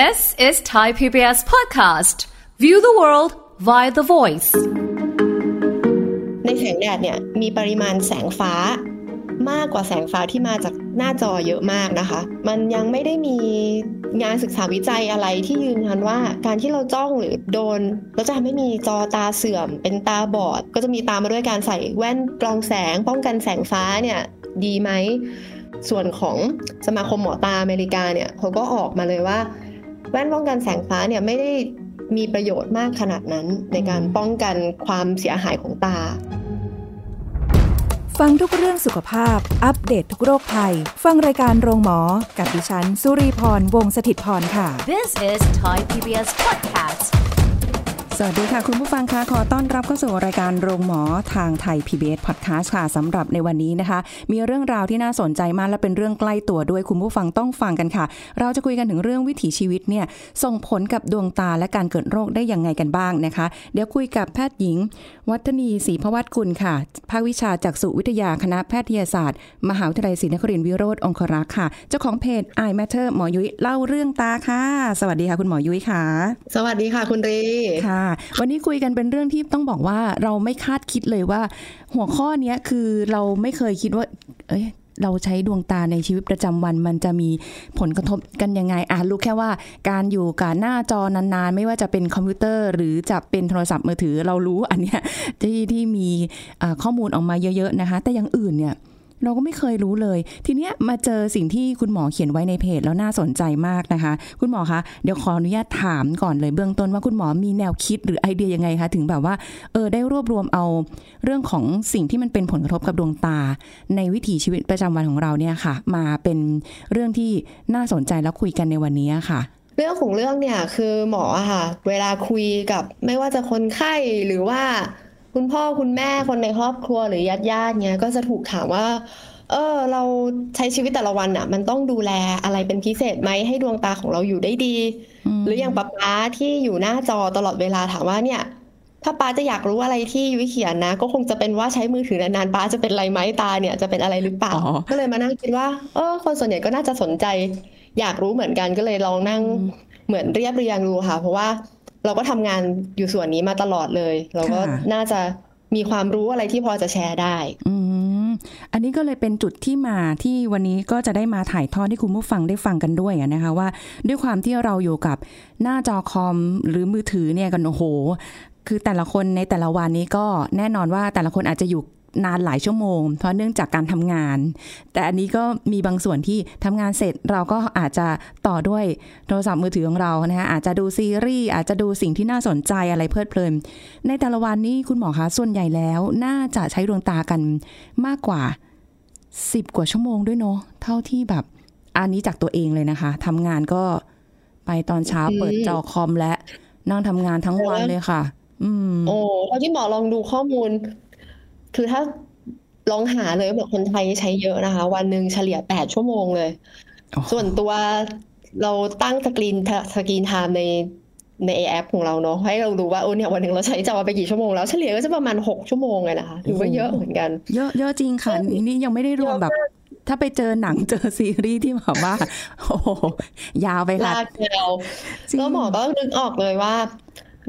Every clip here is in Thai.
This is Thai PBS podcast. View the world via the voice. ในแสงแดดเนี่ยมีปริมาณแสงฟ้ามากกว่าแสงฟ้าที่มาจากหน้าจอเยอะมากนะคะ มันยังไม่ได้มีงานศึกษาวิจัยอะไรที่ยืนยันว่า การที่เราจ้องหรือโดนเราจะทำให้มีจอตาเสื่อม เป็นตาบอด ก็จะมีตามมาด้วยการใส่แว่นกรองแสง ป้องกันแสงฟ้าเนี่ยดีไหมส่วนของสมาคมหมอตาอเมริกาเนี่ยเขาก็ออกมาเลยว่า แว่นป้องกันแสงฟ้าเนี่ยไม่ได้มีประโยชน์มากขนาดนั้นในการป้องกันความเสียหายของตา ฟังทุกเรื่องสุขภาพ อัปเดตททุกโรคภัย ฟังรายการโรงหมอ กับดิฉัน สุรีพร วงศิตพรค่ะ This is Thai PBS podcast. สวัสดีค่ะ คุณผู้ฟังคะขอต้อนรับเข้าสู่รายการโรงหมอทางไทย PBS Podcast ค่ะสำหรับในวันนี้นะคะ มีเรื่องราวที่น่าสนใจมากและเป็นเรื่องใกล้ตัวด้วยคุณผู้ฟังต้องฟังกันค่ะ เราจะคุยกันถึงเรื่องวิถีชีวิตเนี่ยส่งผลกับดวงตาและการเกิดโรคได้ยังไงกันบ้างนะคะ เดี๋ยวคุยกับแพทย์หญิง วัฒนีศรีพวัตกุลค่ะภาควิชาจากสุวิทยาคณะแพทยศาสตร์ มหาวิทยาลัยศรีนครินทรวิโรธองครักษ์ค่ะ เจ้าของเพจ Eye Matter หมอยุ้ยเล่าเรื่องตาค่ะ สวัสดีค่ะ คุณหมอยุ้ยค่ะ สวัสดีค่ะคุณรีค่ะวันนี้คุยกันเป็นเรื่องที่ต้องบอกว่าเราไม่คาดคิดเลยว่า หัวข้อเนี้ยคือเราไม่เคยคิดว่า เอ้ยเราใช้ดวงตาในชีวิตประจำวันมันจะมีผลกระทบกันยังไง อะรู้แค่ว่าการอยู่กับหน้าจอนานๆ ไม่ว่าจะเป็นคอมพิวเตอร์ หรือจะเป็นโทรศัพท์มือถือเรารู้อันเนี้ยที่ที่มีข้อมูลออกมาเยอะๆนะคะ แต่อย่างอื่นเนี่ย เราก็ไม่เคยรู้เลย ทีเนี้ยมาเจอสิ่งที่คุณหมอเขียนไว้ในเพจแล้วน่าสนใจมากนะคะ คุณหมอคะเดี๋ยวขออนุญาตถามก่อนเลยเบื้องต้นว่าคุณหมอมีแนวคิดหรือไอเดียยังไงคะถึงแบบว่าเออได้รวบรวมเอาเรื่องของสิ่งที่มันเป็นผลกระทบกับดวงตา ในวิถีชีวิตประจำวันของเราเนี่ยค่ะ มาเป็นเรื่องที่น่าสนใจแล้วคุยกันในวันนี้ค่ะเรื่องของเรื่องเนี่ยคือหมอค่ะ เวลาคุยกับไม่ว่าจะคนไข้หรือว่า คุณพ่อคุณแม่คนในครอบครัวหรือญาติญาติๆเนี่ยก็จะถูกถามว่า เออ เราใช้ชีวิตแต่ละวันอะมันต้องดูแลอะไรเป็นพิเศษไหมให้ดวงตาของเราอยู่ได้ดี หรืออย่างป๊าป๊าที่อยู่หน้าจอตลอดเวลาถามว่าเนี่ย ถ้าป้าจะอยากรู้อะไรที่ยุ้ยเขียนนะ ก็คงจะเป็นว่าใช้มือถือนานๆป้าจะเป็นไรไหมตาเนี่ยจะเป็นอะไรหรือเปล่าอ๋อก็เลยมานั่งคิดว่า เออ คนส่วนใหญ่ก็น่าจะสนใจ อยากรู้เหมือนกันก็เลยลองนั่งเหมือนเรียบเรียงดูค่ะ เพราะว่า เราก็ทำงานอยู่ส่วนนี้มาตลอดเลย เราก็ค่ะน่าจะมีความรู้อะไรที่พอจะแชร์ได้ อืมอันนี้ก็เลยเป็นจุดที่มาที่วันนี้ก็จะได้มาถ่ายทอดให้คุณผู้ฟังได้ฟังกันด้วยอะนะคะว่า ด้วยความที่เราอยู่กับหน้าจอคอมหรือมือถือเนี่ยกันโอ้โห คือแต่ละคนในแต่ละวันนี้ก็แน่นอนว่าแต่ละคนอาจจะอยู่ นานหลายชั่วโมง เพราะเนื่องจากการทำงาน แต่อันนี้ก็มีบางส่วนที่ทำงานเสร็จเราก็อาจจะต่อด้วยโทรศัพท์มือถือของเรานะคะอาจจะดูซีรีส์อาจจะดูสิ่งที่น่าสนใจอะไรเพลิดเพลิน ในแต่ละวันนี้คุณหมอคะส่วนใหญ่แล้วน่าจะใช้ดวงตากันมากกว่า 10 กว่าชั่วโมงด้วยเนาะเท่าที่แบบอันนี้จากตัวเองเลยนะคะทำงานก็ไปตอนเช้าอืมเปิดจอคอมและนั่งทำงานทั้งวันเลยค่ะ อืม โอ้เท่าที่หมอลองดูข้อมูล คือถ้าลองหาเลยแบบคนไทยใช้เยอะนะคะ วันหนึ่งเฉลี่ยแปดชั่วโมงเลยโอ้โหส่วนตัวเราตั้งสกรีนscreen time ในในแอปของเราเนาะให้เราดูว่าโอ้เนี่ยวันหนึ่งเราใช้จอไปกี่ชั่วโมงแล้วเฉลี่ยก็จะประมาณหกชั่วโมงเลยนะคะถือว่าเยอะเหมือนกัน เยอะเยอะจริงค่ะนี่นี่ยังไม่ได้รวมแบบ ถ้าไปเจอหนังเจอซีรีส์ที่แบบว่าโอ้โหยาวไปค่ะลากยาวจริงแล้วหมอก็นึกออกเลยว่า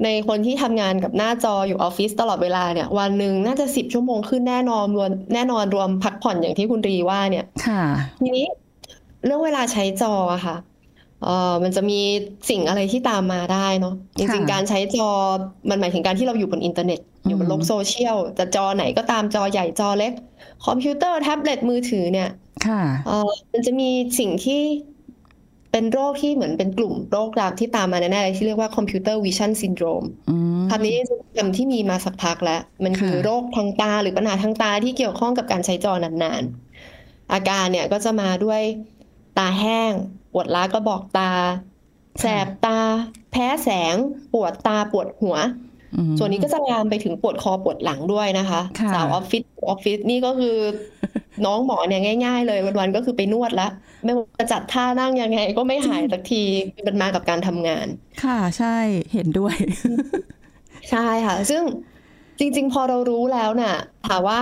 ในคนที่ทำงานกับหน้าจออยู่ออฟฟิศตลอดเวลาเนี่ยวันหนึ่งน่าจะสิบชั่วโมงขึ้นแน่นอนรวมแน่นอนรวมพักผ่อนอย่างที่คุณรีว่าเนี่ยค่ะ ทีนี้เรื่องเวลาใช้จออะค่ะเอ่อมันจะมีสิ่งอะไรที่ตามมาได้เนาะจริงค่ะๆการใช้จอมันหมายถึงการที่เราอยู่บนอินเทอร์เน็ต อยู่บนโลกอืมโซเชียลจะจอไหนก็ตามจอใหญ่จอเล็ก คอมพิวเตอร์แท็บเล็ตมือถือเนี่ย ค่ะเอ่อมันจะมีสิ่งที่ เป็นโรคที่เหมือนเป็นกลุ่มโรคตามที่ตามมาแน่ๆเลยที่เรียกว่า computer vision syndrome อืมคำนี้เป็นคำที่มีมาสักพักแล้ว มันคือค่ะโรคทางตาหรือปัญหาทางตาที่เกี่ยวข้องกับการใช้จอนานๆ อาการเนี่ยก็จะมาด้วยตาแห้ง ปวดล้ากระบอกตา แสบตา แพ้แสง ปวดตาปวดหัวอืมส่วนนี้ก็จะลามไปถึงปวดคอปวดหลังด้วยนะคะค่ะสาวออฟฟิศออฟฟิศนี่ก็คือ น้องหมอเนี่ยง่าย ๆ เลยวันๆก็คือไปนวดละไม่ว่าจะจัดท่านั่งยังไง ก็ไม่หายสักทีมันมากับการทำงาน ค่ะใช่เห็นด้วย ใช่ค่ะ ซึ่งจริง ๆ พอเรารู้แล้วน่ะถามว่า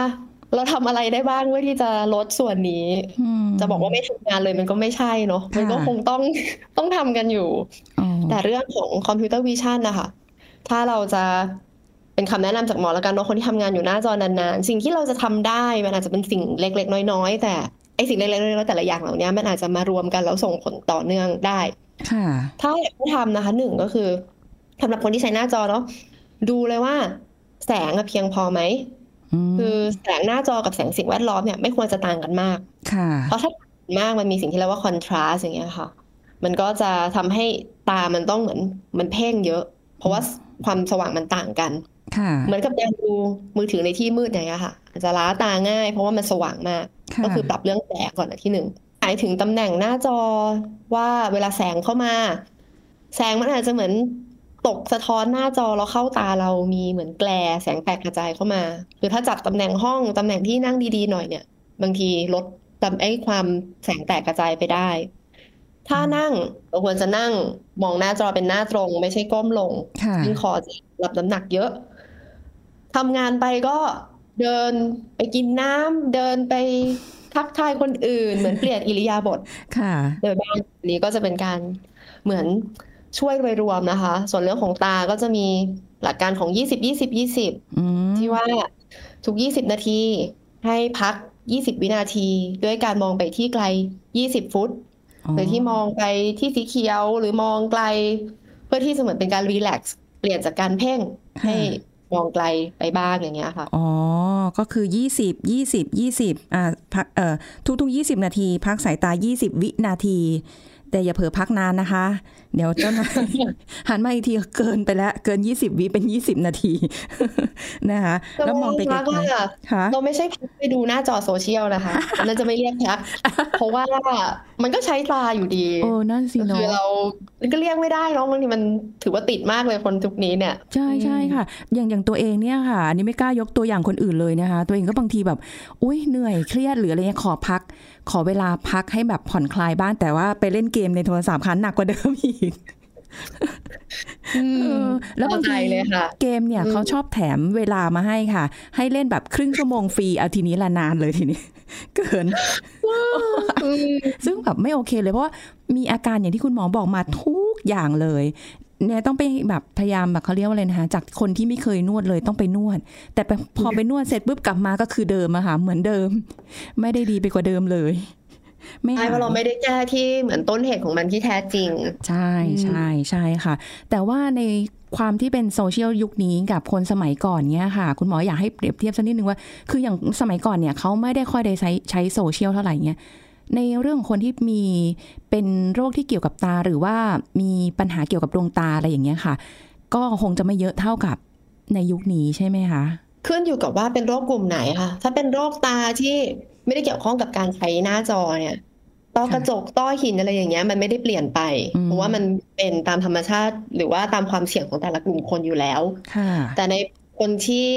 เราทำอะไรได้บ้างเพื่อที่จะลดส่วนนี้อืมจะบอกว่าไม่ทำงานเลยมันก็ไม่ใช่เนาะค่ะมันก็คงต้องต้องทำกันอยู่อ๋อแต่เรื่องของ computer vision นะคะถ้าเราจะ เป็นคำแนะนำจากหมอแล้วกันเนาะคนที่ทำงานอยู่หน้าจอนานๆ สิ่งที่เราจะทำได้มันอาจจะเป็นสิ่งเล็กๆ น้อยๆ แต่ไอสิ่งเล็กๆน้อยๆแต่ละอย่างเหล่านี้มันอาจจะมารวมกันแล้วส่งผลต่อเนื่องได้ ค่ะ ถ้าอยากให้ทำนะคะหนึ่งก็คือสำหรับคนที่ใช้หน้าจอเนาะดูเลยว่า แสงอะเพียงพอไหมอืมคือแสงหน้าจอกับแสงสิ่งแวดล้อมเนี่ยไม่ควรจะต่างกันมาก ค่ะ เพราะถ้าต่างมากมันมีสิ่งที่เรียกว่าคอนทราสอย่างเงี้ยค่ะ มันก็จะทำให้ตามันต้องเหมือนมันเพ่งเยอะ เพราะว่าความสว่างมันต่างกัน ค่ะ เหมือนกับการดูมือถือในที่มืดอย่างเงี้ยค่ะอาจจะล้าตาง่ายเพราะว่ามันสว่างมากค่ะก็คือปรับเรื่องแสงก่อนอันที่หนึ่งหมายถึงตำแหน่งหน้าจอว่าเวลาแสงเข้ามา แสงมันอาจจะเหมือนตกสะท้อนหน้าจอแล้วเข้าตาเรามีเหมือนแกลแสงแตกกระจายเข้ามา หรือถ้าจับตำแหน่งห้องตำแหน่งที่นั่งดีๆหน่อยเนี่ย บางทีลดตำไอ้ความแสงแตกกระจายไปได้ ถ้านั่งเราควรจะนั่งมองหน้าจอเป็นหน้าตรง ไม่ใช่ก้มลงค่ะยิ่งคอจะรับน้ำหนักเยอะ ทำงานไปก็เดินไปกินน้ำเดินไปทักทายคนอื่น เหมือนเปลี่ยนอิริยาบถค่ะโดยบ้างอันนี้ก็จะเป็นการเหมือนช่วยโดยรวมนะคะ ส่วนเรื่องของตาก็จะมีหลักการของ20 20 20อืมที่ว่าทุก20นาทีให้พัก20วินาที ด้วยการมองไปที่ไกล20ฟุต หรือที่มองไปที่สีเขียวหรือมองไกล เพื่อที่จะเหมือนเป็นการรีแลกซ์เปลี่ยนจากการเพ่งให้ มองไกลไปบ้างอย่างเงี้ยค่ะ อ๋อ ก็คือยี่สิบยี่สิบยี่สิบอ่าพักเอ่อทุกๆยี่สิบนาที พักสายตายี่สิบวินาที แต่อย่าเผลอพักนานนะคะ เดี๋ยวเจ้านายหันมาอีกทีเกินไปแล้ว เกินยี่สิบวิเป็นยี่สิบนาทีนะคะแล้วมองไปไกลพักอะๆค่ะเราไม่ใช่พักไปดูหน้าจอโซเชียลนะคะอันนั้นจะไม่เรียกพักเพราะว่ามันก็ใช้ตาอยู่ดีโอ้นั่นสิก็เนาคือเราะก็เรียกไม่ได้เนาะบางทีมันถือว่าติดมากเลยคนทุกนี้เนี่ย ใช่ใช่ค่ะ อย่างอย่างตัวเองเนี่ยค่ะ อันนี้ไม่กล้ายกตัวอย่างคนอื่นเลยนะคะ ตัวเองก็บางทีแบบอุ้ยเหนื่อยเครียดหรืออะไรเงี้ยขอพัก ขอเวลาพักให้แบบผ่อนคลายบ้างแต่ว่าไปเล่นเกมในโทรศัพท์คันหนักกว่าเดิมอีกอืเอมอแล้วบางเข้าใจทีเลยค่ะเกมเนี่ยอืมเขาชอบแถมเวลามาให้ค่ะ ให้เล่นแบบครึ่งชั่วโมงฟรีเอาทีนี้ละนานเลยทีนี้ เกินอืมซึ่งแบบไม่โอเคเลยเพราะว่ามีอาการอย่างที่คุณหมอบอกมาทุกอย่างเลยเนี่ยต้องไปแบบพยายามแบบเขาเรียกว่าอะไรนะคะจากคนที่ไม่เคยนวดเลยต้องไปนวด แต่ไปพอไปนวดเสร็จปุ๊บกลับมาก็คือเดิมอะค่ะเหมือนเดิม ไม่ได้ดีไปกว่าเดิมเลยไม่ใช่หายเพราะเราไม่ได้แก้ที่เหมือนต้นเหตุของมันที่แท้จริง ใช่ใช่ใช่ค่ะ แต่ว่าใน ความที่เป็นโซเชียลยุคนี้กับคนสมัยก่อนเนี้ยค่ะ คุณหมออยากให้เปรียบเทียบสักนิดนึงว่า คืออย่างสมัยก่อนเนี่ยเขาไม่ได้ค่อยได้ใช้ใช้โซเชียลเท่าไหร่เงี้ยในเรื่องของคนที่มีเป็นโรคที่เกี่ยวกับตาหรือว่ามีปัญหาเกี่ยวกับดวงตาอะไรอย่างเงี้ยค่ะ ก็คงจะไม่เยอะเท่ากับในยุคนี้ใช่ไหมคะขึ้นอยู่กับว่าเป็นโรคกลุ่มไหนค่ะ ถ้าเป็นโรคตาที่ไม่ได้เกี่ยวข้องกับการใช้หน้าจอเนี่ย ต้อกระจกต้อหินอะไรอย่างเงี้ย มันไม่ได้เปลี่ยนไปอืมเพราะว่ามันเป็นตามธรรมชาติ หรือว่าตามความเสี่ยงของแต่ละกลุ่มคนอยู่แล้วค่ะแต่ในคนที่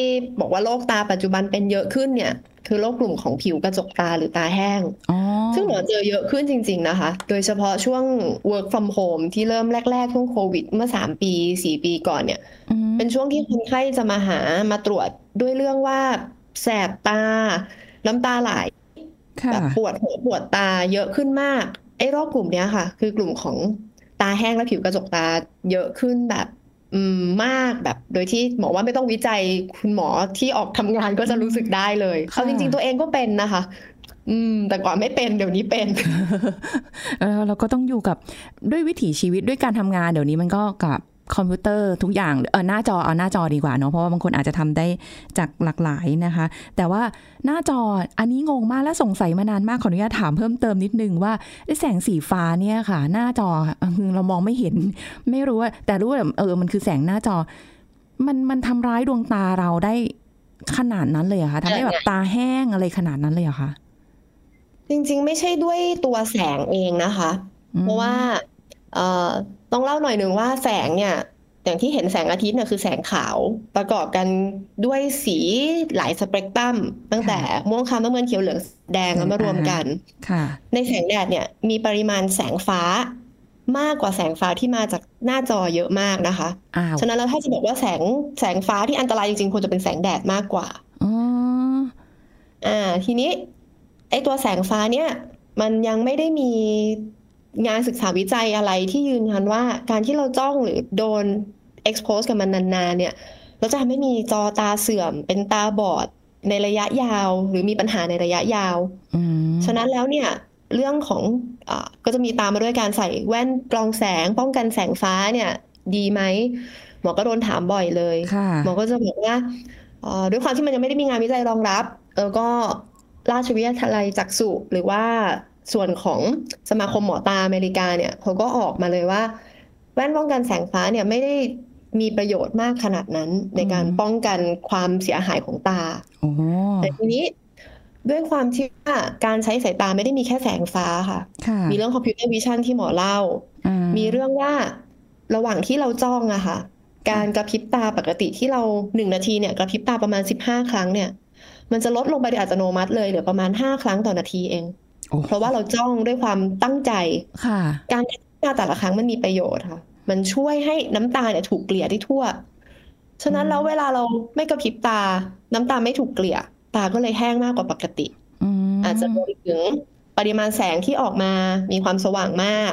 บอกว่าโรคตาปัจจุบันเป็นเยอะขึ้นเนี่ย คือโรคกลุ่มของผิวกระจกตาหรือตาแห้งอ๋อซึ่งหมอเจอเยอะขึ้นจริง ๆนะคะ โดยเฉพาะช่วง work from home ที่เริ่มแรก ๆ ช่วงโควิด เมื่อ3ปี4ปีก่อนเนี่ยอืมเป็นช่วงที่คนไข้จะมาหามาตรวจด้วยเรื่องว่าแสบตา น้ำตาไหลค่ะ แบบปวดหัวปวดตาเยอะขึ้นมากไอ้โรคกลุ่มเนี้ยค่ะ คือกลุ่มของตาแห้งและผิวกระจกตาเยอะขึ้นแบบอืมมากแบบโดยที่หมอว่าไม่ต้องวิจัยคุณหมอที่ออกทำงานก็จะรู้สึกได้เลยเอาจริง ๆ ตัวเองก็เป็นนะคะ อืม แต่ก่อนไม่เป็นเดี๋ยวนี้เป็นเออเราก็ต้องอยู่กับด้วยวิถีชีวิตด้วยการทำงานเดี๋ยวนี้มันก็กับ คอมพิวเตอร์ทุกอย่างเออหน้าจอเอาหน้าจอดีกว่าเนาะเพราะว่าบางคนอาจจะทำได้จากหลากหลายนะคะ แต่ว่าหน้าจออันนี้งงมากและสงสัยมานานมากขออนุญาตถามเพิ่มเติมนิดนึงว่าไอ้แสงสีฟ้าเนี่ยค่ะ หน้าจอคือเรามองไม่เห็น ไม่รู้ว่าแต่รู้ว่าเออมันคือแสงหน้าจอ มันมันทำร้ายดวงตาเราได้ขนาดนั้นเลยเหรอะคะทำให้แบบตาแห้งอะไรขนาดนั้นเลยเหรอคะจริง ๆ ไม่ใช่ด้วยตัวแสงเองนะคะอืมเพราะว่าเอ่อ ต้องเล่าหน่อยหนึ่งว่าแสงเนี่ยอย่างที่เห็นแสงอาทิตย์เนี่ยคือแสงขาวประกอบกันด้วยสีหลายสเปกตรัมตั้งแต่ม่วงคล้ำน้ำเงินเขียวเหลืองแดงแล้วมารวมกันค่ะในแสงแดดเนี่ยมีปริมาณแสงฟ้ามากกว่าแสงฟ้าที่มาจากหน้าจอเยอะมากนะคะอ้าวฉะนั้นแล้วถ้าจะบอกว่าแสงแสงฟ้าที่อันตรายจริงๆควรจะเป็นแสงแดดมากกว่าอ๋ออ่า ทีนี้ไอตัวแสงฟ้าเนี่ย มันยังไม่ได้มี งานศึกษาวิจัยอะไรที่ยืนยันว่าการที่เราจ้องหรือโดน expose กับมันนานๆเนี่ย เราจะทำให้มีจอตาเสื่อม เป็นตาบอดในระยะยาว หรือมีปัญหาในระยะยาวอืมฉะนั้นแล้วเนี่ยเรื่องของอาก็จะมีตามมาด้วยการใส่แว่นกรองแสง ป้องกันแสงฟ้าเนี่ย ดีไหมหมอก็โดนถามบ่อยเลยค่ะหมอก็จะบอกว่าเอ่อด้วยความที่มันยังไม่ได้มีงานวิจัยรองรับ แล้วก็ราชวิทยาลัยจักษุหรือว่า ส่วนของสมาคมหมอตาอเมริกาเนี่ยเขาก็ออกมาเลยว่า แว่นป้องกันแสงฟ้าเนี่ยไม่ได้มีประโยชน์มากขนาดนั้นในการอืมป้องกันความเสียหายของตาโอ้แต่ทีนี้ด้วยความที่ว่าการใช้สายตาไม่ได้มีแค่แสงฟ้าค่ะค่ะมีเรื่องคอมพิวเตอร์วิชั่นที่หมอเล่าอ่า มีเรื่องว่าระหว่างที่เราจ้องอะค่ะ การกระพริบตาปกติที่เราหนึ่งนาทีเนี่ยกระพริบตาประมาณสิบห้าครั้งเนี่ย มันจะลดลงไปโดยอัตโนมัติเลยเหลือประมาณห้าครั้งต่อนาทีเองโอ้ เพราะว่าเราจ้องด้วยความตั้งใจค่ะ การกระพริบตาแต่ละครั้งมันมีประโยชน์ค่ะ มันช่วยให้น้ำตาเนี่ยถูกเกลี่ยได้ทั่ว ฉะนั้นแล้วเวลาเราไม่กระพริบตา น้ำตาไม่ถูกเกลี่ย ตาก็เลยแห้งมากกว่าปกติอืมอาจจะรวมถึงปริมาณแสงที่ออกมามีความสว่างมาก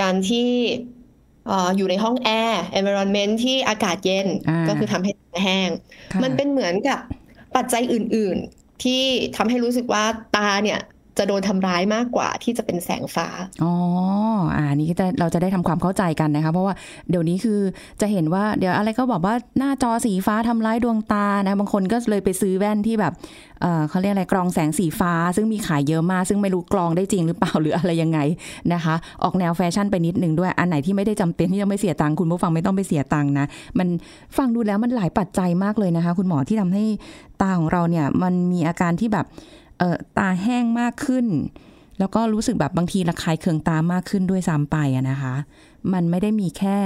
การที่เอ่ออยู่ในห้องแอร์ environment ที่อากาศเย็นอ่าก็คือทำให้ตาแห้งค่ะมันเป็นเหมือนกับปัจจัยอื่น ๆ ที่ทำให้รู้สึกว่าตาเนี่ย จะโดนทำร้ายมากกว่าที่จะเป็นแสงฟ้า อ๋อ อ่า นี่จะเราจะได้ทำความเข้าใจกันนะคะ เพราะว่าเดี๋ยวนี้คือจะเห็นว่าเดี๋ยวอะไรก็บอกว่าหน้าจอสีฟ้าทำร้ายดวงตานะ บางคนก็เลยไปซื้อแว่นที่แบบ เออเขาเรียกอะไรกรองแสงสีฟ้า ซึ่งมีขายเยอะมาก ซึ่งไม่รู้กรองได้จริงหรือเปล่าหรืออะไรยังไงนะคะ ออกแนวแฟชั่นไปนิดนึงด้วย อันไหนที่ไม่ได้จำเป็นที่จะไม่เสียตังค์คุณผู้ฟังไม่ต้องไปเสียตังค์นะ มันฟังดูแล้วมันหลายปัจจัยมากเลยนะคะ คุณหมอที่ทำให้ตาของเราเนี่ยมันมีอาการที่แบบ ตาแห้งมากขึ้น แล้วก็รู้สึกแบบบางทีระคายเคืองตามากขึ้นด้วยซ้ำไปอะนะคะ มันไม่ได้มีแค่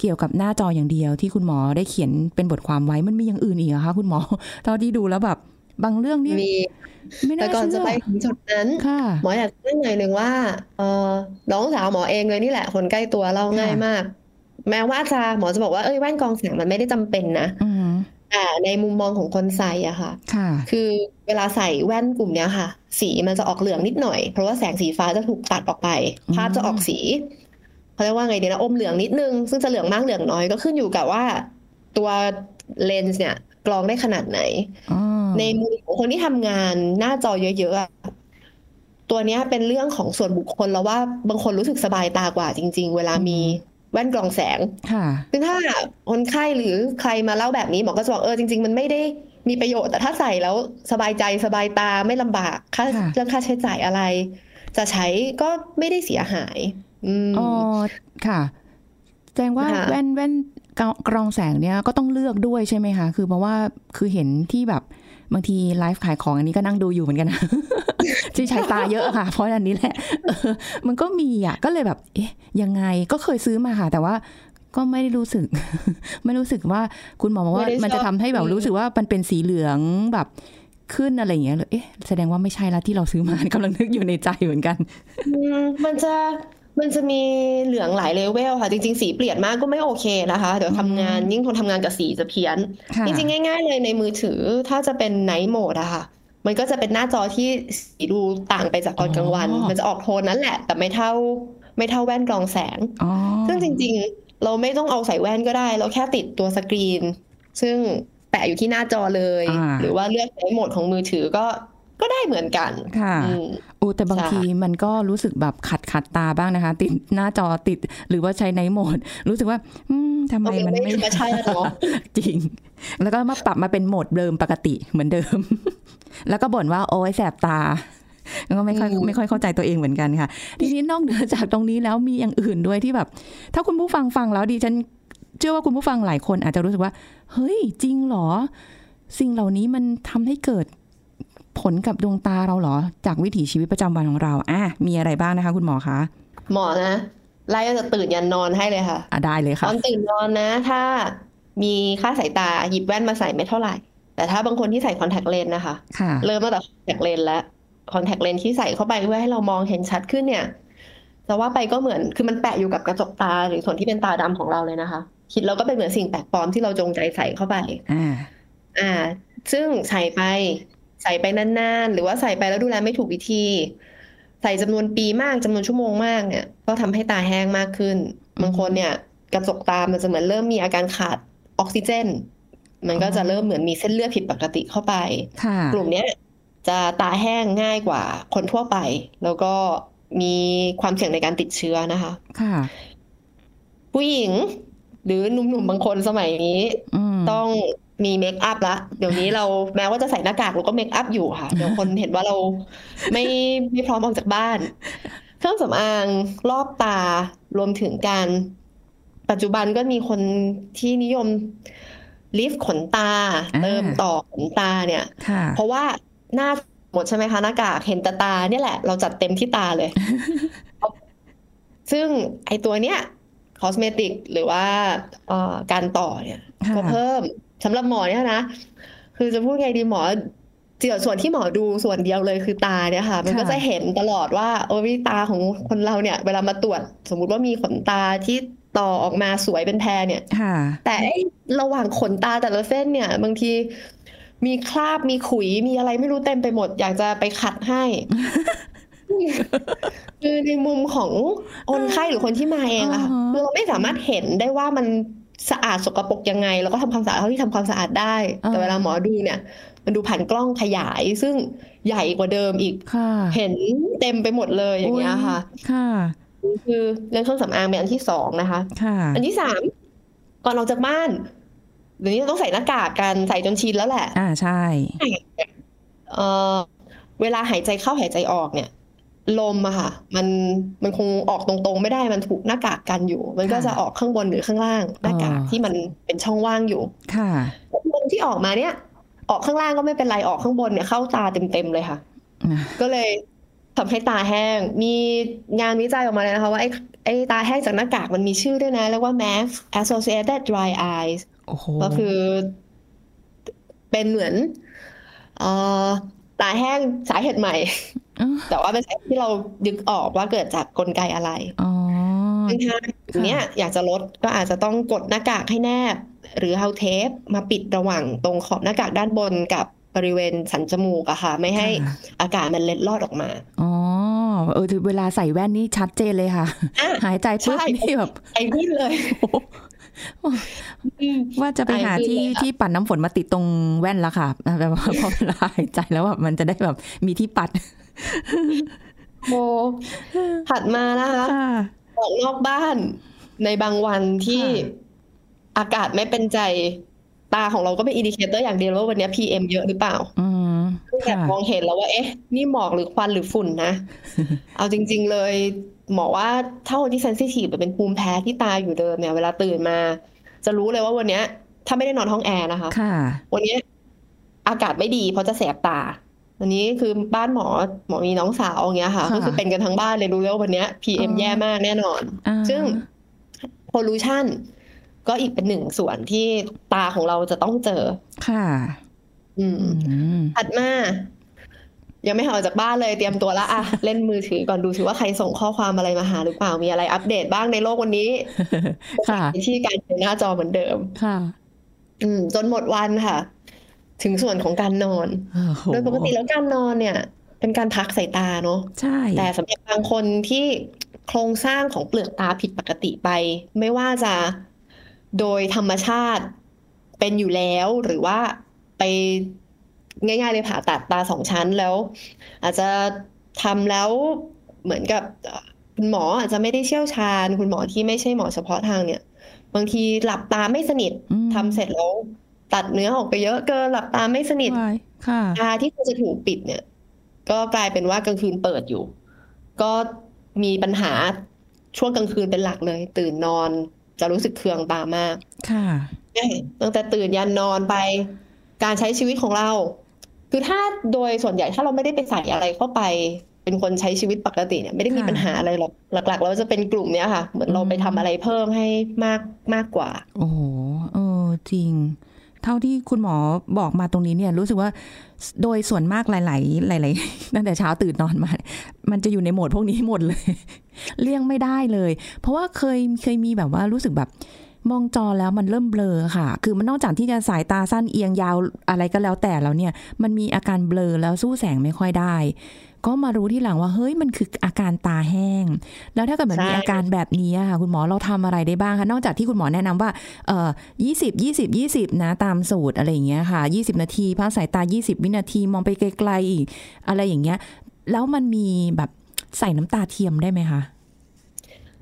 เกี่ยวกับหน้าจออย่างเดียว ที่คุณหมอได้เขียนเป็นบทความไว้มันมีอย่างอื่นอีกเหรอคะคุณหมอตอนที่ดูแล้วแบบบางเรื่องนี่มีไม่แต่น่าก่อนจะเชื่อไปถึงจุดนั้นค่ะหมออยากจะเล่าหน่อยหนึ่งว่าเออน้องสาวหมอเองเลยนี่แหละ คนใกล้ตัวเล่าง่ายมาก แม้ว่าจะหมอจะบอกว่าเอ้ยแว่นกรองแสงมันไม่ได้จำเป็นนะอืม แต่ในมุมมองของคนใส่อะค่ะค่ะ คือเวลาใส่แว่นกลุ่มเนี้ยค่ะ สีมันจะออกเหลืองนิดหน่อย เพราะว่าแสงสีฟ้าจะถูกตัดออกไปอืมภาพจะออกสีเขาเรียกว่าไงดีนะอมเหลืองนิดนึง ซึ่งจะเหลืองมากเหลืองน้อยก็ขึ้นอยู่กับว่า ตัวเลนส์เนี่ยกรองได้ขนาดไหนอ๋อในมุมของคนที่ทำงานหน้าจอเยอะๆอะตัวเนี้ยเป็นเรื่องของส่วนบุคคลแล้วว่าบางคนรู้สึกสบายตากว่าจริง ๆ เวลามี แว่นกรองแสงค่ะซึ่งถ้าคนไข้หรือใครมาเล่าแบบนี้หมอก็จะบอกเออจริง ๆ มันไม่ได้มีประโยชน์แต่ถ้าใส่แล้วสบายใจสบายตาไม่ลำบากค่าค่ะเรื่องค่าใช้จ่ายอะไร จะใช้ก็ไม่ได้เสียหายอืมอ๋อค่ะแสดงว่าค่ะแว่นแว่นกรองกรองแสงเนี่ยก็ต้องเลือกด้วยใช่ไหมคะ คือเพราะว่าคือเห็นที่แบบ บางทีไลฟ์ขายของอันนี้ก็นั่งดูอยู่เหมือนกันนะที่ใช้ตาเยอะค่ะ เพราะอันนี้แหละเออมันก็มีอะก็เลยแบบ เอ๊ะ ยังไงก็เคยซื้อมาค่ะ แต่ว่าก็ไม่ได้รู้สึก ไม่รู้สึกว่าคุณหมอบอกว่าไม่ได้มันจะทำให้แบบชอบรู้สึกว่ามันเป็นสีเหลืองแบบขึ้นอะไรอย่างเงี้ยเลยเอ๊ะ แสดงว่าไม่ใช่ละที่เราซื้อมากำลังนึกอยู่ในใจเหมือนกันอืมมันจะ มันจะมีเหลืองหลายเลเวลค่ะ จริง ๆ สีเปลี่ยนมากก็ไม่โอเคนะคะ เดี๋ยวทำงานยิ่งคนทำงานกับสีจะเพี้ยนค่ะจริง ๆ ง่าย ๆ เลยในมือถือถ้าจะเป็นไนท์โหมดอะค่ะ มันก็จะเป็นหน้าจอที่สีดูต่างไปจากตอนกลางวันอ๋อมันจะออกโทนนั้นแหละ แต่ไม่เท่า ไม่เท่าแว่นกรองแสงอ๋อซึ่งจริง ๆ เราไม่ต้องเอาใส่แว่นก็ได้ เราแค่ติดตัวสกรีน ซึ่งแปะอยู่ที่หน้าจอเลยอ่าหรือว่าเลือกใช้โหมดของมือถือก็ ก็ได้เหมือนกัน ค่ะอืมโอ้แต่บางใช่ทีมันก็รู้สึกแบบขัดขัดตาบ้างนะคะ ติดหน้าจอติดหรือว่าใช้ในโหมด รู้สึกว่าอืมทำไมเอาเป็นมันไม่ไม่ธรรมชาติอะเนาะจริง แล้วก็มาปรับมาเป็นโหมดเดิมปกติเหมือนเดิม แล้วก็บ่นว่าโอ้ยแสบตาก็ไม่ค่อยอืมไม่ค่อยเข้าใจตัวเองเหมือนกันค่ะ ทีนี้นอกเหนือจากตรงนี้แล้วมีอย่างอื่นด้วยที่แบบ ถ้าคุณผู้ฟังฟังแล้วดิฉันเชื่อว่าคุณผู้ฟังหลายคนอาจจะรู้สึกว่า เฮ้ยจริงเหรอ สิ่งเหล่านี้มันทำให้เกิด ผลกับดวงตาเราเหรอ จากวิถีชีวิตประจำวันของเราอะมีอะไรบ้างนะคะ คุณหมอคะหมอนะไล่ตั้งแต่ตื่นยันนอนให้เลยค่ะอะได้เลยตค่ะอนตื่นนอนนะ ถ้ามีค่าสายตาหยิบแว่นมาใส่ไม่เท่าไหร่ แต่ถ้าบางคนที่ใส่คอนแทคเลนส์นะคะค่ะเริ่มตั้งแต่คอนแทคเลนส์แล้วคอนแทคเลนส์ที่ใส่เข้าไปเพื่อให้เรามองเห็นชัดขึ้นเนี่ยแต่ว่าไปก็เหมือนคือมันแปะอยู่กับกระจกตาหรือส่วนที่เป็นตาดำของเราเลยนะคะ คิดแล้วก็เป็นเหมือนสิ่งแปลกปลอมที่เราจงใจใส่เข้าไปอ่าอ่า ซึ่งใส่ไป ใส่ไปนานๆ หรือว่าใส่ไปแล้วดูแลไม่ถูกวิธี ใส่จำนวนปีมากจำนวนชั่วโมงมากเนี่ย ก็ทำให้ตาแห้งมากขึ้น บางคนเนี่ยกระจกตามันจะเหมือนเริ่มมีอาการขาดออกซิเจน มันก็จะเริ่มเหมือนมีเส้นเลือดผิดปกติเข้าไปค่ะกลุ่มเนี้ยจะตาแห้งง่ายกว่าคนทั่วไป แล้วก็มีความเสี่ยงในการติดเชื้อนะคะ ค่ะ ผู้หญิงหรือหนุ่มๆบางคนสมัยนี้อืมต้อง มีเมคอัพละเดี๋ยวนี้เราแม้ว่าจะใส่หน้ากากเราก็เมคอัพอยู่ค่ะ เดี๋ยวคนเห็นว่าเราไม่ไม่พร้อมออกจากบ้าน เครื่องสำอางรอบตารวมถึงการปัจจุบันก็มีคนที่นิยมลิฟต์ขนตา เติมต่อขนตาเนี่ยค่ะเพราะว่าหน้าหมดใช่ไหมคะหน้ากากเห็นแต่ตาเนี่ยแหละ เราจัดเต็มที่ตาเลย ซึ่งไอตัวเนี้ยคอสเมติกหรือว่าเอ่อการต่อเนี่ยค่ะก็เพิ่ม สำหรับหมอเนี่ยนะ คือจะพูดไงดีหมอเดี๋ยวส่วนที่หมอดูส่วนเดียวเลยคือตาเนี่ยค่ะ มันก็ค่ะจะเห็นตลอดว่าโอ้ยตาของคนเราเนี่ย เวลามาตรวจสมมุติว่ามีขนตาที่ต่อออกมาสวยเป็นแพรเนี่ยค่ะแต่ไอ้ระหว่างขนตาแต่ละเส้นเนี่ย บางทีมีคราบมีขุยมีอะไรไม่รู้เต็มไปหมด อยากจะไปขัดให้คือในมุมของคนไข้หรือคนที่มาเองอะค่ะอ่าฮะคือเราไม่สามารถเห็นได้ว่ามัน สะอาดสกปรกยังไง แล้วก็ทำความสะอาดเท่าที่ทำความสะอาดได้ แต่เวลาหมอดูเนี่ย มันดูผ่านกล้องขยาย ซึ่งใหญ่กว่าเดิมอีกค่ะเห็นเต็มไปหมดเลยอย่างเงี้ยค่ะ ค่ะ คือเรื่องเครื่องสำอางเป็นอันที่สองนะคะค่ะอันที่สามก่อนออกจากบ้านเดี๋ยวนี้เราต้องใส่หน้ากากกันใส่จนชินแล้วแหละ อ่าใช่เออเวลาหายใจเข้าหายใจออกเนี่ย ลมอะค่ะ มันมันคงออกตรงๆ ไม่ได้มันถูกหน้ากากกันอยู่ มันก็ค่ะจะออกข้างบนหรือข้างล่างหน้ากากอ๋อที่มันเป็นช่องว่างอยู่ค่ะลมที่ออกมาเนี่ย ออกข้างล่างก็ไม่เป็นไรออกข้างบนเนี่ยเข้าตาเต็มๆเลยค่ะอะก็เลยทำให้ตาแห้ง มีงานวิจัยออกมาเลยนะคะว่าไอ้ไอ้ตาแห้งจากหน้ากากมันมีชื่อด้วยนะเรียกว่า mask associated dry eyes โอ้โหก็คือเป็นเหมือนเอ่อตาแห้งสาเหตุใหม่อ๋อ แต่ว่าเป็นสาเหตุที่เราดึกออกว่าเกิดจากกลไกอะไรอ๋อซึ่งถ้าอย่างเนี้ยอยากจะลดก็อาจจะต้องกดหน้ากากให้แนบ หรือเอาเทปมาปิดระหว่างตรงขอบหน้ากากด้านบนกับบริเวณสันจมูกอะค่ะ ไม่ให้ค่ะอากาศมันเล็ดลอดออกมา อ๋อ เออเวลาใส่แว่นนี่ชัดเจนเลยค่ะอะหายใจปุ๊บใช่นี่แบบไอ้นี่เลยว่าจะไปหาไอขึ้นที่เลยอะที่ปัดน้ำฝนมาติดตรงแว่นละค่ะแบบว่าพอเวลาหายใจแล้วแบบมันจะได้แบบมีที่ปัด โมถัดมานะคะค่ะออกนอกบ้านในบางวันที่ค่ะอากาศไม่เป็นใจ ตาของเราก็เป็น indicator อย่างดีเลยว่าวันนี้ PM เยอะหรือเปล่าอืมคือแบบค่ะมองเห็นแล้วว่า เอ๊ะ นี่หมอกหรือควันหรือฝุ่นนะ เอาจริง ๆ เลย หมอว่าถ้าคนที่เซนซิทีฟเป็นภูมิแพ้ที่ตาอยู่เดิมเนี่ย เวลาตื่นมา จะรู้เลยว่าวันเนี้ยถ้าไม่ได้นอนห้องแอร์นะคะค่ะวันนี้อากาศไม่ดีเพราะจะแสบตา วันนี้คือบ้านหมอหมอมีน้องสาวอย่างเงี้ยค่ะค่ะก็คือเป็นกันทั้งบ้านเลยรู้เลยว่าวันเนี้ย PM อ๋อแย่มากแน่นอนอ่าซึ่ง pollution ก็อีกเป็นหนึ่งส่วนที่ตาของเราจะต้องเจอ ค่ะ อืมอืมถัดมา ยังไม่ออกจากบ้านเลยเตรียมตัวแล้วอะเล่นมือถือก่อนดูสิว่าใครส่งข้อความอะไรมาหาหรือเปล่ามีอะไรอัปเดตบ้างในโลกวันนี้ ค่ะที่การดูหน้าจอเหมือนเดิม ค่ะ อืม จนหมดวันค่ะ ถึงส่วนของการนอนโอ้โหโดยปกติแล้วการนอนเนี่ย เป็นการพักสายตาเนาะใช่ แต่สำหรับบางคนที่โครงสร้างของเปลือกตาผิดปกติไป ไม่ว่าจะโดยธรรมชาติเป็นอยู่แล้วหรือว่าไปง่ายๆเลยผ่าตัดตาสองชั้นแล้ว อาจจะทำแล้วเหมือนกับเอ่อคุณหมออาจจะไม่ได้เชี่ยวชาญ คุณหมอที่ไม่ใช่หมอเฉพาะทางเนี่ย บางทีหลับตาไม่สนิทอืมทำเสร็จแล้ว ตัดเนื้อออกไปเยอะเกินหลับตาไม่สนิทวายค่ะตาที่ควรจะถูกปิดเนี่ย ก็กลายเป็นว่ากลางคืนเปิดอยู่ ก็มีปัญหาช่วงกลางคืนเป็นหลักเลย ตื่นนอนจะรู้สึกเคืองตามาก ค่ะตั้งแต่ตื่นยันนอนไป การใช้ชีวิตของเรา คือถ้าโดยส่วนใหญ่ถ้าเราไม่ได้ไปใส่อะไรเข้าไป เป็นคนใช้ชีวิตปกติเนี่ย ไม่ได้มีค่ะปัญหาอะไรหรอกหลัก ๆ เราจะเป็นกลุ่มเนี้ยค่ะ เหมือนเราไปทำอะไรเพิ่มให้มากมากกว่า โอ้โหเออจริง เท่าที่คุณหมอบอกมาตรงนี้เนี่ยรู้สึกว่าโดยส่วนมากหลาย ๆ หลาย ๆ ตั้งแต่เช้าตื่นนอนมา มันจะอยู่ในโหมดพวกนี้หมดเลย เลี่ยงไม่ได้เลย เพราะว่าเคยเคยมีแบบว่ารู้สึกแบบมองจอแล้วมันเริ่มเบลอค่ะ คือมันนอกจากที่จะสายตาสั้นเอียงยาวอะไรก็แล้วแต่แล้วเนี่ย มันมีอาการเบลอแล้วสู้แสงไม่ค่อยได้ ก็มารู้ที่หลังว่าเฮ้ยมันคืออาการตาแห้ง แล้วถ้าเกิดมันมีใช่อาการแบบนี้อะค่ะคุณหมอเราทำอะไรได้บ้างคะนอกจากที่คุณหมอแนะนำว่าเอ่อยี่สิบยี่สิบยี่สิบนะตามสูตรอะไรอย่างเงี้ยค่ะยี่สิบนาทีพักสายตายี่สิบวินาทีมองไปไกลๆอีกอะไรอย่างเงี้ย แล้วมันมีแบบใส่น้ำตาเทียมได้ไหมคะ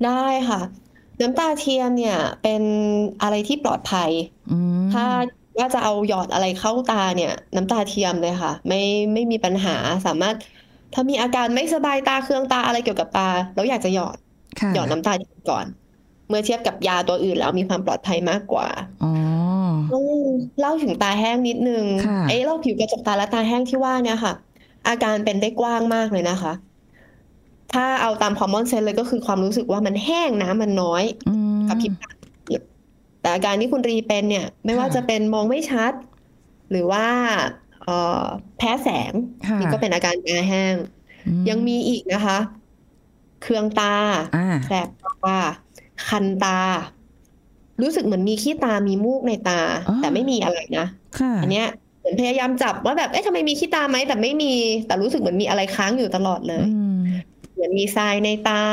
ได้ค่ะ น้ำตาเทียมเนี่ยเป็นอะไรที่ปลอดภัยอืมถ้าว่าจะเอาหยอดอะไรเข้าตาเนี่ย น้ำตาเทียมเลยค่ะ ไม่ไม่มีปัญหาสามารถ ถ้ามีอาการไม่สบายตาเคืองตาอะไรเกี่ยวกับตาแล้วอยากจะหยอดค่ะหยอดน้ำตาเทียมก่อน เมื่อเทียบกับยาตัวอื่นแล้วมีความปลอดภัยมากกว่าอ๋อต้องเล่าถึงตาแห้งนิดนึงค่ะไอ้โรคผิวกระจกตาและตาแห้งที่ว่าเนี่ยค่ะ อาการเป็นได้กว้างมากเลยนะคะ ถ้าเอาตาม common sense เลยก็คือความรู้สึกว่ามันแห้งน้ำมันน้อยอืมกับพริบตาแต่อาการที่คุณรีเป็นเนี่ย ไม่ว่าค่ะจะเป็นมองไม่ชัด หรือว่าเอ่อ แพ้แสงค่ะนี่ก็เป็นอาการตาแห้งอืยังมีอีกนะคะ เคืองตาอ่าแสบตาคันตา รู้สึกเหมือนมีขี้ตามีมูกในตาอ๋อแต่ไม่มีอะไรนะค่ะอันเนี้ยเหมือนพยายามจับว่าแบบเอ๊ะทำไมมีขี้ตาไหมแต่ไม่มี แต่รู้สึกเหมือนมีอะไรค้างอยู่ตลอดเลยอืมเหมือนมีทรายในตา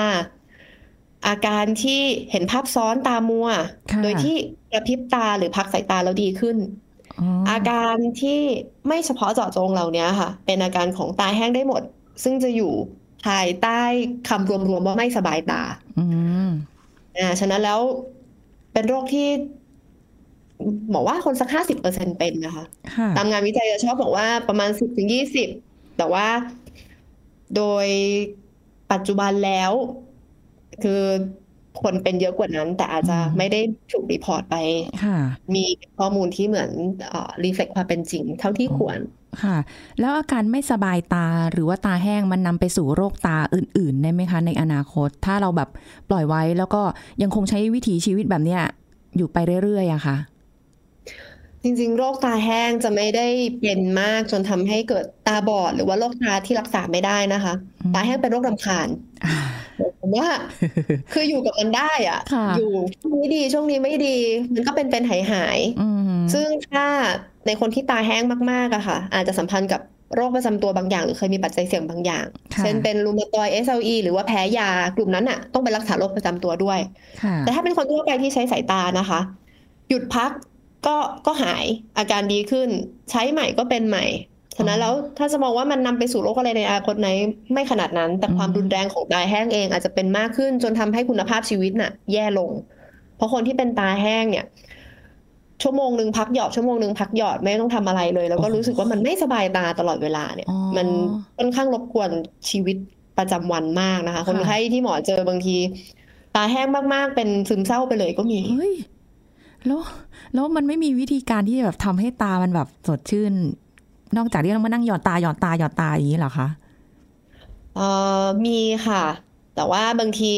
อาการที่เห็นภาพซ้อนตามัวค่ะโดยที่กระพริบตาหรือพักสายตาแล้วดีขึ้น อ๋ออาการที่ไม่เฉพาะเจาะจงเหล่านี้ค่ะ เป็นอาการของตาแห้งได้หมด ซึ่งจะอยู่ภายใต้คำรวมๆว่าไม่สบายตาอืมอ่าฉะนั้นแล้วเป็นโรคที่บอกว่าคนสักห้าสิบเปอร์เซ็นเป็นนะคะค่ะตามงานวิจัยจะชอบบอกว่าประมาณสิบถึงยี่สิบแต่ว่าโดยปัจจุบันแล้ว คือ คนเป็นเยอะกว่านั้น แต่อาจจะอืมไม่ได้ถูก report ไปค่ะมีข้อมูลที่เหมือนเอ่อ reflect ความเป็นจริง เท่าที่ควรค่ะ แล้วอาการไม่สบายตาหรือว่าตาแห้งมันนำไปสู่โรคตาอื่นๆได้ไหมคะ ในอนาคต ถ้าเราแบบปล่อยไว้แล้วก็ยังคงใช้วิถีชีวิตแบบเนี้ยอยู่ไปเรื่อยๆอะค่ะ จริงๆ โรคตาแห้งจะไม่ได้เป็นมากจนทำให้เกิดตาบอด หรือว่าโรคตาที่รักษาไม่ได้นะคะอืมตาแห้งเป็นโรครำคาญอ่า ผมว่าคืออยู่กับมันได้อะค่ะ อยู่ช่วงนี้ดีช่วงนี้ไม่ดี มันก็เป็นเป็นหายหายๆอืมซึ่งถ้าในคนที่ตาแห้งมากๆอะค่ะ อาจจะสัมพันธ์กับโรคประจำตัวบางอย่าง หรือเคยมีปัจจัยเสี่ยงบางอย่างค่ะเช่นเป็นรูมาตอยด์ SLE หรือว่าแพ้ยากลุ่มนั้นอะต้องไปรักษาโรคประจำตัวด้วยค่ะแต่ถ้าเป็นคนทั่วไปที่ใช้สายตานะคะ หยุดพักก็ก็หายอาการดีขึ้น ใช้ใหม่ก็เป็นใหม่ ฉะนั้นแล้วถ้าจะมองว่ามันนำไปสู่โรคอะไรในอนาคตไหนไม่ขนาดนั้น แต่ความอืมรุนแรงของตาแห้งเองอาจจะเป็นมากขึ้นจนทำให้คุณภาพชีวิตน่ะ แย่ลง เพราะคนที่เป็นตาแห้งเนี่ย ชั่วโมงหนึ่งพักหยอดชั่วโมงหนึ่งพักหยอดไม่ต้องทำอะไรเลย แล้วก็รู้สึกว่ามันไม่สบายตาตลอดเวลาเนี่ยอ๋อมันค่อนข้างรบกวนชีวิตประจำวันมากนะคะค่ะคนไข้ที่หมอเจอบางที ตาแห้งมากๆ เป็นซึมเศร้าไปเลยก็มีเฮ้ยแล้วแล้วมันไม่มีวิธีการที่จะแบบทำให้ตามันแบบสดชื่น นอกจากที่เรามานั่งหยอดตาหยอดตาหยอดตาอย่างนี้เหรอคะเอ่อมีค่ะ แต่ว่าบางที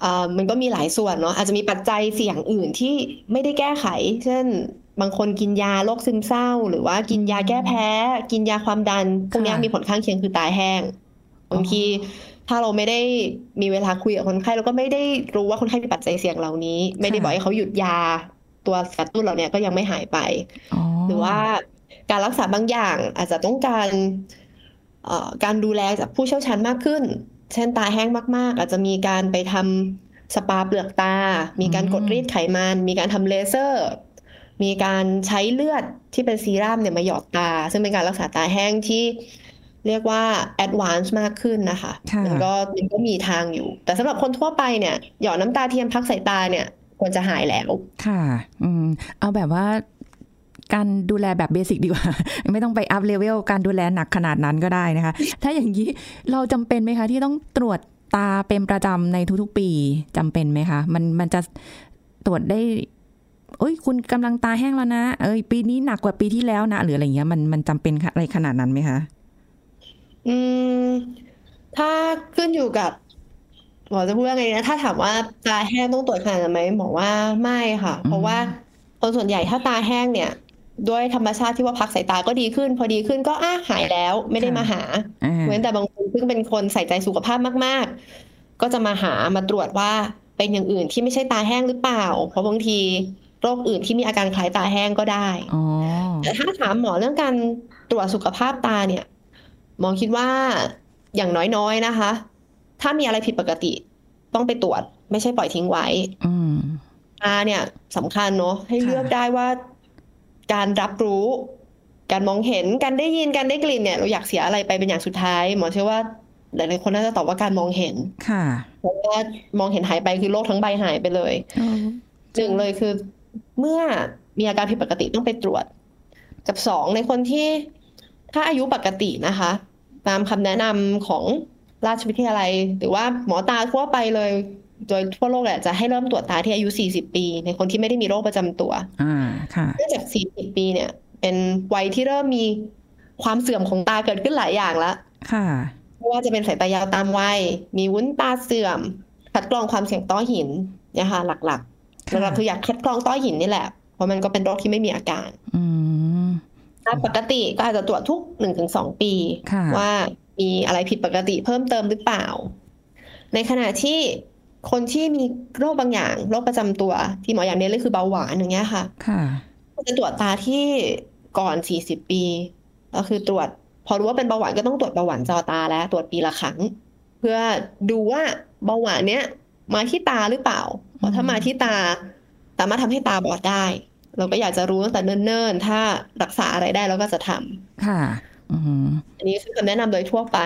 เอ่อมันก็มีหลายส่วนเนาะอาจจะมีปัจจัยเสี่ยงอื่นที่ไม่ได้แก้ไข เช่น บางคนกินยาโรคซึมเศร้า หรือว่ากินยาแก้แพ้ กินยาความดันพวกเนี้ยค่ะมีผลข้างเคียงคือตาแห้งบางทีถ้าเราไม่ได้มีเวลาคุยกับคนไข้เราก็ไม่ได้รู้ว่าคนไข้มีปัจจัยเสี่ยงเหล่านี้ ไม่ได้บอกให้เขาหยุดยาตัวกระตุ้นเหล่าเนี้ยก็ยังไม่หายไปอ๋อหรือว่า การรักษาบางอย่างอาจจะต้องการเอ่อการดูแลจากผู้เชี่ยวชาญมากขึ้น เช่นตาแห้งมาก ๆ อาจจะมีการไปทำสปาเปลือกตา มีการกดรีดไขมัน มีการทำเลเซอร์ มีการใช้เลือดที่เป็นซีรั่มเนี่ยมาหยอดตา ซึ่งเป็นการรักษาตาแห้งที่เรียกว่า advance มากขึ้นนะคะค่ะมันก็มันก็มีทางอยู่ แต่สำหรับคนทั่วไปเนี่ยหยอดน้ำตาเทียมพักสายตาเนี่ยควรจะหายแล้ว ค่ะ อืม เอาแบบว่า การดูแลแบบ basic ดีกว่า ไม่ต้องไป up level การดูแลหนักขนาดนั้นก็ได้นะคะ ถ้าอย่างนี้เราจำเป็นไหมคะ ที่ต้องตรวจตาเป็นประจำในทุกๆ ปีจำเป็นไหมคะ มันมันจะตรวจได้เอ้ยคุณกำลังตาแห้งแล้วนะ เอ้ย ปีนี้หนักกว่าปีที่แล้วนะ หรืออะไรเงี้ยมันมันจำเป็นอะไรขนาดนั้นไหมคะ อืม ถ้าขึ้นอยู่กับหมอจะพูดว่าไงนะ ถ้าถามว่าตาแห้งต้องตรวจขนาดนั้นไหมหมอว่าไม่ค่ะ เพราะว่าคนส่วนใหญ่ถ้าตาแห้งเนี่ย ด้วยธรรมชาติที่ว่าพักสายตาก็ดีขึ้น พอดีขึ้นก็อะหายแล้วไม่ได้มาหาอ่าเว้นแต่บางคนซึ่งเป็นคนใส่ใจสุขภาพมาก ๆ ก็จะมาหามาตรวจว่าเป็นอย่างอื่นที่ไม่ใช่ตาแห้งหรือเปล่า เพราะบางทีโรคอื่นที่มีอาการคล้ายตาแห้งก็ได้อ๋อแต่ถ้าถามหมอเรื่องการตรวจสุขภาพตาเนี่ย หมอคิดว่าอย่างน้อยๆนะคะ ถ้ามีอะไรผิดปกติต้องไปตรวจ ไม่ใช่ปล่อยทิ้งไว้อืมตาเนี่ยสำคัญเนาะให้ค่ะเลือกได้ว่า การรับรู้ การมองเห็นการได้ยินการได้กลิ่นเนี่ยเราอยากเสียอะไรไปเป็นอย่างสุดท้าย หมอเชื่อว่าหลายๆคนน่าจะตอบว่าการมองเห็นค่ะเพราะว่ามองเห็นหายไปคือโลกทั้งใบหายไปเลยหนึ่งเลยคือเมื่อมีอาการผิดปกติต้องไปตรวจ กับสองในคนที่ถ้าอายุปกตินะคะ ตามคำแนะนำของราชวิทยาลัย หรือว่าหมอตาทั่วไปเลย โดยทั่วโลกแหละจะให้เริ่มตรวจตาที่อายุ 40 ปี ในคนที่ไม่ได้มีโรคประจำตัวอ่าค่ะเนื่องจาก 40 ปีเนี่ย เป็นวัยที่เริ่มมีความเสื่อมของตาเกิดขึ้นหลายอย่างแล้วค่ะไม่ว่าจะเป็นสายตายาวตามวัย มีวุ้นตาเสื่อม คัดกรองความเสี่ยงต้อหินเนี่ยค่ะหลักๆค่ะหลักๆคืออยากคัดกรองต้อหินนี่แหละ เพราะมันก็เป็นโรคที่ไม่มีอาการอืมถ้าปกติก็อาจจะตรวจทุกหนึ่งถึงสองปีค่ะว่ามีอะไรผิดปกติเพิ่มเติมหรือเปล่า ในขณะที่ คนที่มีโรคบางอย่างโรคประจำตัว ที่หมออย่างเน้นเลยคือเบาหวานอย่างเงี้ยค่ะ ค่ะจะตรวจตาที่ก่อน40ปี ก็คือตรวจ พอรู้ว่าเป็นเบาหวานก็ต้องตรวจเบาหวานจอตาแล้ว ตรวจปีละครั้ง เพื่อดูว่าเบาหวานเนี้ยมาที่ตาหรือเปล่า เพราะถ้ามาที่ตาสามารถทำให้ตาบอดได้ เราก็อยากจะรู้ตั้งแต่เนิ่นๆ ถ้ารักษาอะไรได้เราก็จะทำค่ะอืมอันนี้คือคำแนะนำโดยทั่วไป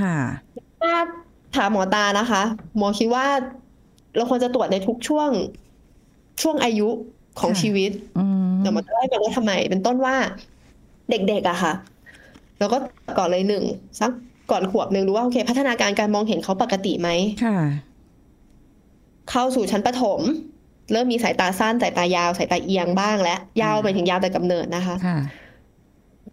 ค่ะ ถ้า ถามหมอตานะคะ หมอคิดว่าเราควรจะตรวจในทุกช่วงช่วงอายุของค่ะชีวิตอืมเดี๋ยวมาจะเล่าให้ฟังว่าทำไม เป็นต้นว่าเด็กๆอะค่ะ แล้วก็ก่อนเลยหนึ่งสักก่อนขวบหนึ่งดูว่าโอเค พัฒนาการการมองเห็นเขาปกติไหมค่ะเข้าสู่ชั้นประถม เริ่มมีสายตาสั้นสายตายาวสายตาเอียงบ้างและ ยาวอืมไปถึงยาวแต่กำเนิดนะคะค่ะ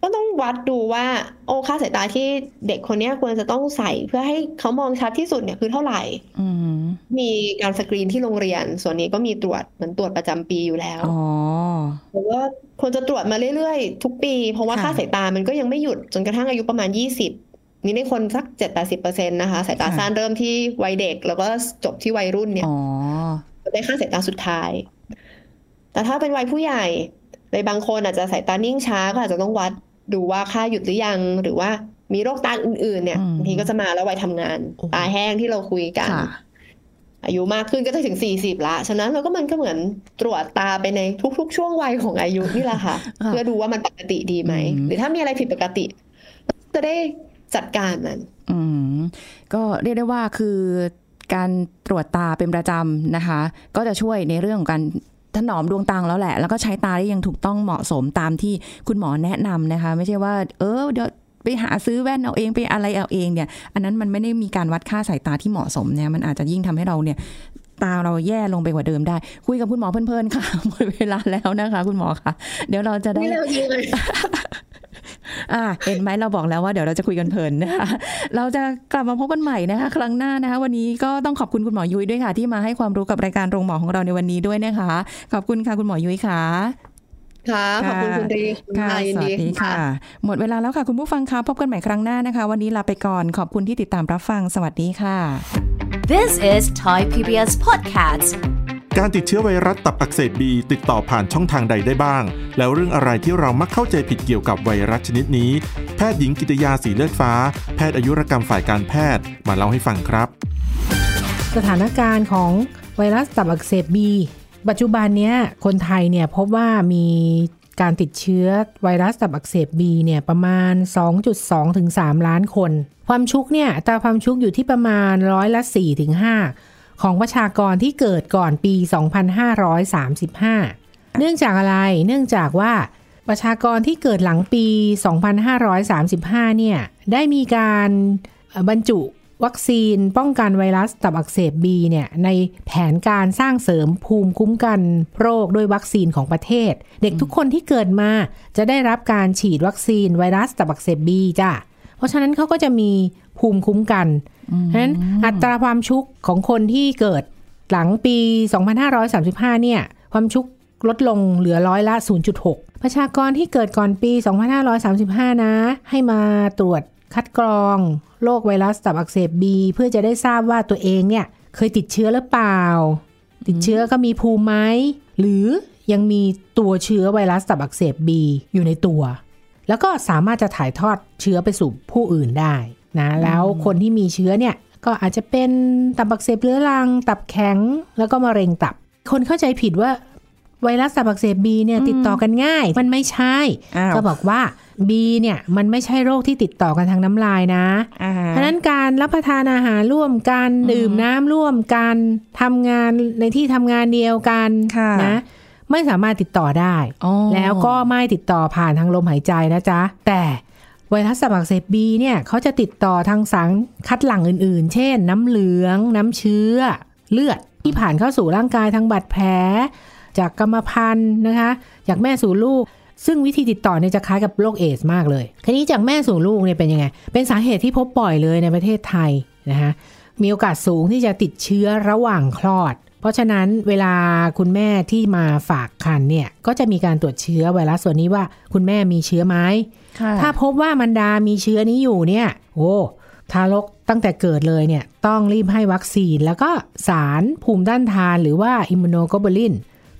ก็ต้องวัดดูว่า โอ้ค่าสายตาที่เด็กคนเนี้ยควรจะต้องใส่เพื่อให้เขามองชัดที่สุดเนี่ยคือเท่าไหร่อืมมีการสกรีนที่โรงเรียน ส่วนนี้ก็มีตรวจเหมือนตรวจประจำปีอยู่แล้วอ๋อแล้วก็ควรจะตรวจมาเรื่อยๆ ทุกปี เพราะว่าค่ะค่าสายตามันก็ยังไม่หยุดจนกระทั่งอายุประมาณ20นี่ในคนสัก7-80%นะคะสายตาสั้นเริ่มที่วัยเด็ก แล้วก็จบที่วัยรุ่นเนี่ยอ๋อได้ค่าสายตาสุดท้าย แต่ถ้าเป็นวัยผู้ใหญ่ ในบางคนอาจจะสายตานิ่งช้าก็อาจจะต้องวัดดูว่าค่าหยุดหรือยัง หรือว่ามีโรคตาอื่น ๆ เนี่ยอืมบางทีก็จะมาแล้ววัยทำงานโอ้ตาแห้งที่เราคุยกันค่ะอายุมากขึ้นก็จะถึง40ละฉะนั้นเราก็มันก็เหมือนตรวจตาไปในทุก ๆ ช่วงวัยของอายุนี่แหละค่ะค่ะเพื่อดูว่ามันปกติดีไหมอืมหรือถ้ามีอะไรผิดปกติ จะได้จัดการมัน อืมก็เรียกได้ว่าคือการตรวจตาเป็นประจำนะคะ ก็จะช่วยในเรื่องของการ ถนอมดวงตาแล้วแหละ แล้วก็ใช้ตาได้ยังถูกต้องเหมาะสมตามที่คุณหมอแนะนำนะคะ ไม่ใช่ว่า เออเดี๋ยวไปหาซื้อแว่นเอาเองไปอะไรเอาเองเนี่ย อันนั้นมันไม่ได้มีการวัดค่าสายตาที่เหมาะสมเนี่ยมันอาจจะยิ่งทำให้เราเนี่ย ตาเราแย่ลงไปกว่าเดิมได้ คุยกับคุณหมอเพลินๆค่ะหมดเวลาแล้วนะคะ คุณหมอคะเดี๋ยวเราจะได้ไม่เร็วจริงเลยอ่าเห็นไหมเราบอกแล้วว่าเดี๋ยวเราจะคุยกันเพลินนะคะเราจะกลับมาพบกันใหม่นะคะ ครั้งหน้านะคะ วันนี้ก็ต้องขอบคุณคุณหมอยุ้ยด้วยค่ะ ที่มาให้ความรู้กับรายการโรงหมอของเราในวันนี้ด้วยนะคะ ขอบคุณค่ะคุณหมอยุ้ยค่ะค่ะขอบคุณคุณรีคุณค่ะมายินสวัดีสดีค่ะ หมดเวลาแล้วค่ะ คุณผู้ฟังคะพบกันใหม่ครั้งหน้านะคะ วันนี้ลาไปก่อนขอบคุณที่ติดตามรับฟังสวัสดีค่ะ This is Thai PBS Podcast. การติดเชื้อไวรัสตับอักเสบบีติดต่อผ่านช่องทางใดได้บ้าง แล้วเรื่องอะไรที่เรามักเข้าใจผิดเกี่ยวกับไวรัสชนิดนี้ แพทย์หญิงกิตยาสีเลือดฟ้า แพทย์อายุรกรรมฝ่ายการแพทย์มาเล่าให้ฟังครับ สถานการณ์ของไวรัสตับอักเสบบีปัจจุบันเนี้ยคนไทยเนี่ยพบว่ามี การติดเชื้อไวรัสตับอักเสบบีเนี่ยประมาณ 2.2 ถึง 3 ล้านคน ความชุกเนี่ยอัตราความชุกอยู่ที่ประมาณร้อยละ4ถึง5ของประชากรที่เกิดก่อนปี 2535 เนื่องจากอะไร เนื่องจากว่าประชากรที่เกิดหลังปี 2535 เนี่ย ได้มีการบรรจุ วัคซีนป้องกันไวรัสตับอักเสบบีเนี่ยในแผนการสร้างเสริมภูมิคุ้มกันโรคด้วยวัคซีนของประเทศ เด็กทุกคนที่เกิดมาจะได้รับการฉีดวัคซีนไวรัสตับอักเสบบีจ้ะเพราะฉะนั้นเขาก็จะมีภูมิคุ้มกันฉะนั้นอัตราความชุกของคนที่เกิดหลังปี 2535 เนี่ย ความชุกลดลงเหลือร้อยละ 0.6 ประชากรที่เกิดก่อนปี 2535 นะ ให้มาตรวจ คัดกรองโรคไวรัสตับอักเสบบีเพื่อจะได้ทราบว่าตัวเองเนี่ยเคยติดเชื้อหรือเปล่า ติดเชื้อก็มีภูมิไหมหรือยังมีตัวเชื้อไวรัสตับอักเสบบีอยู่ในตัว แล้วก็สามารถจะถ่ายทอดเชื้อไปสู่ผู้อื่นได้นะแล้วคนที่มีเชื้อเนี่ยก็อาจจะเป็นตับอักเสบเรื้อรัง ตับแข็งแล้วก็มะเร็งตับ คนเข้าใจผิดว่า ไวรัสตับอักเสบบีเนี่ยติดต่อกันง่าย มันไม่ใช่อ้าวก็บอกว่าบีเนี่ยมันไม่ใช่โรคที่ติดต่อกันทางน้ำลายนะอ่าเพราะฉะนั้นการรับประทานอาหารร่วมกันดื่มน้ำร่วมกันทำงานในที่ทำงานเดียวกันค่ะนะไม่สามารถติดต่อได้อ๋อแล้วก็ไม่ติดต่อผ่านทางลมหายใจนะจ๊ะ แต่ไวรัสตับอักเสบบีเนี่ยเขาจะติดต่อทางสารคัดหลั่งอื่นๆ เช่น น้ำเหลือง น้ำเชื้อ เลือดที่ผ่านเข้าสู่ร่างกายทางบาดแผล จากกรรมพันธุ์นะคะจากแม่สู่ลูก ซึ่งวิธีติดต่อเนี่ยจะคล้ายกับโรคเอดส์มากเลยทีนี้จากแม่สู่ลูกเนี่ยเป็นยังไง เป็นสาเหตุที่พบบ่อยเลยในประเทศไทยนะคะมีโอกาสสูงที่จะติดเชื้อระหว่างคลอด เพราะฉะนั้นเวลาคุณแม่ที่มาฝากคันเนี่ยก็จะมีการตรวจเชื้อไวรัสส่วนนี้ว่าคุณแม่มีเชื้อไหมค่ะถ้าพบว่ามันดามีเชื้อนี้อยู่เนี่ยโอ้ทารกตั้งแต่เกิดเลยเนี่ยต้องรีบให้วัคซีน แล้วก็สารภูมิต้านทานหรือว่าอิมมูโนโกลบูลิน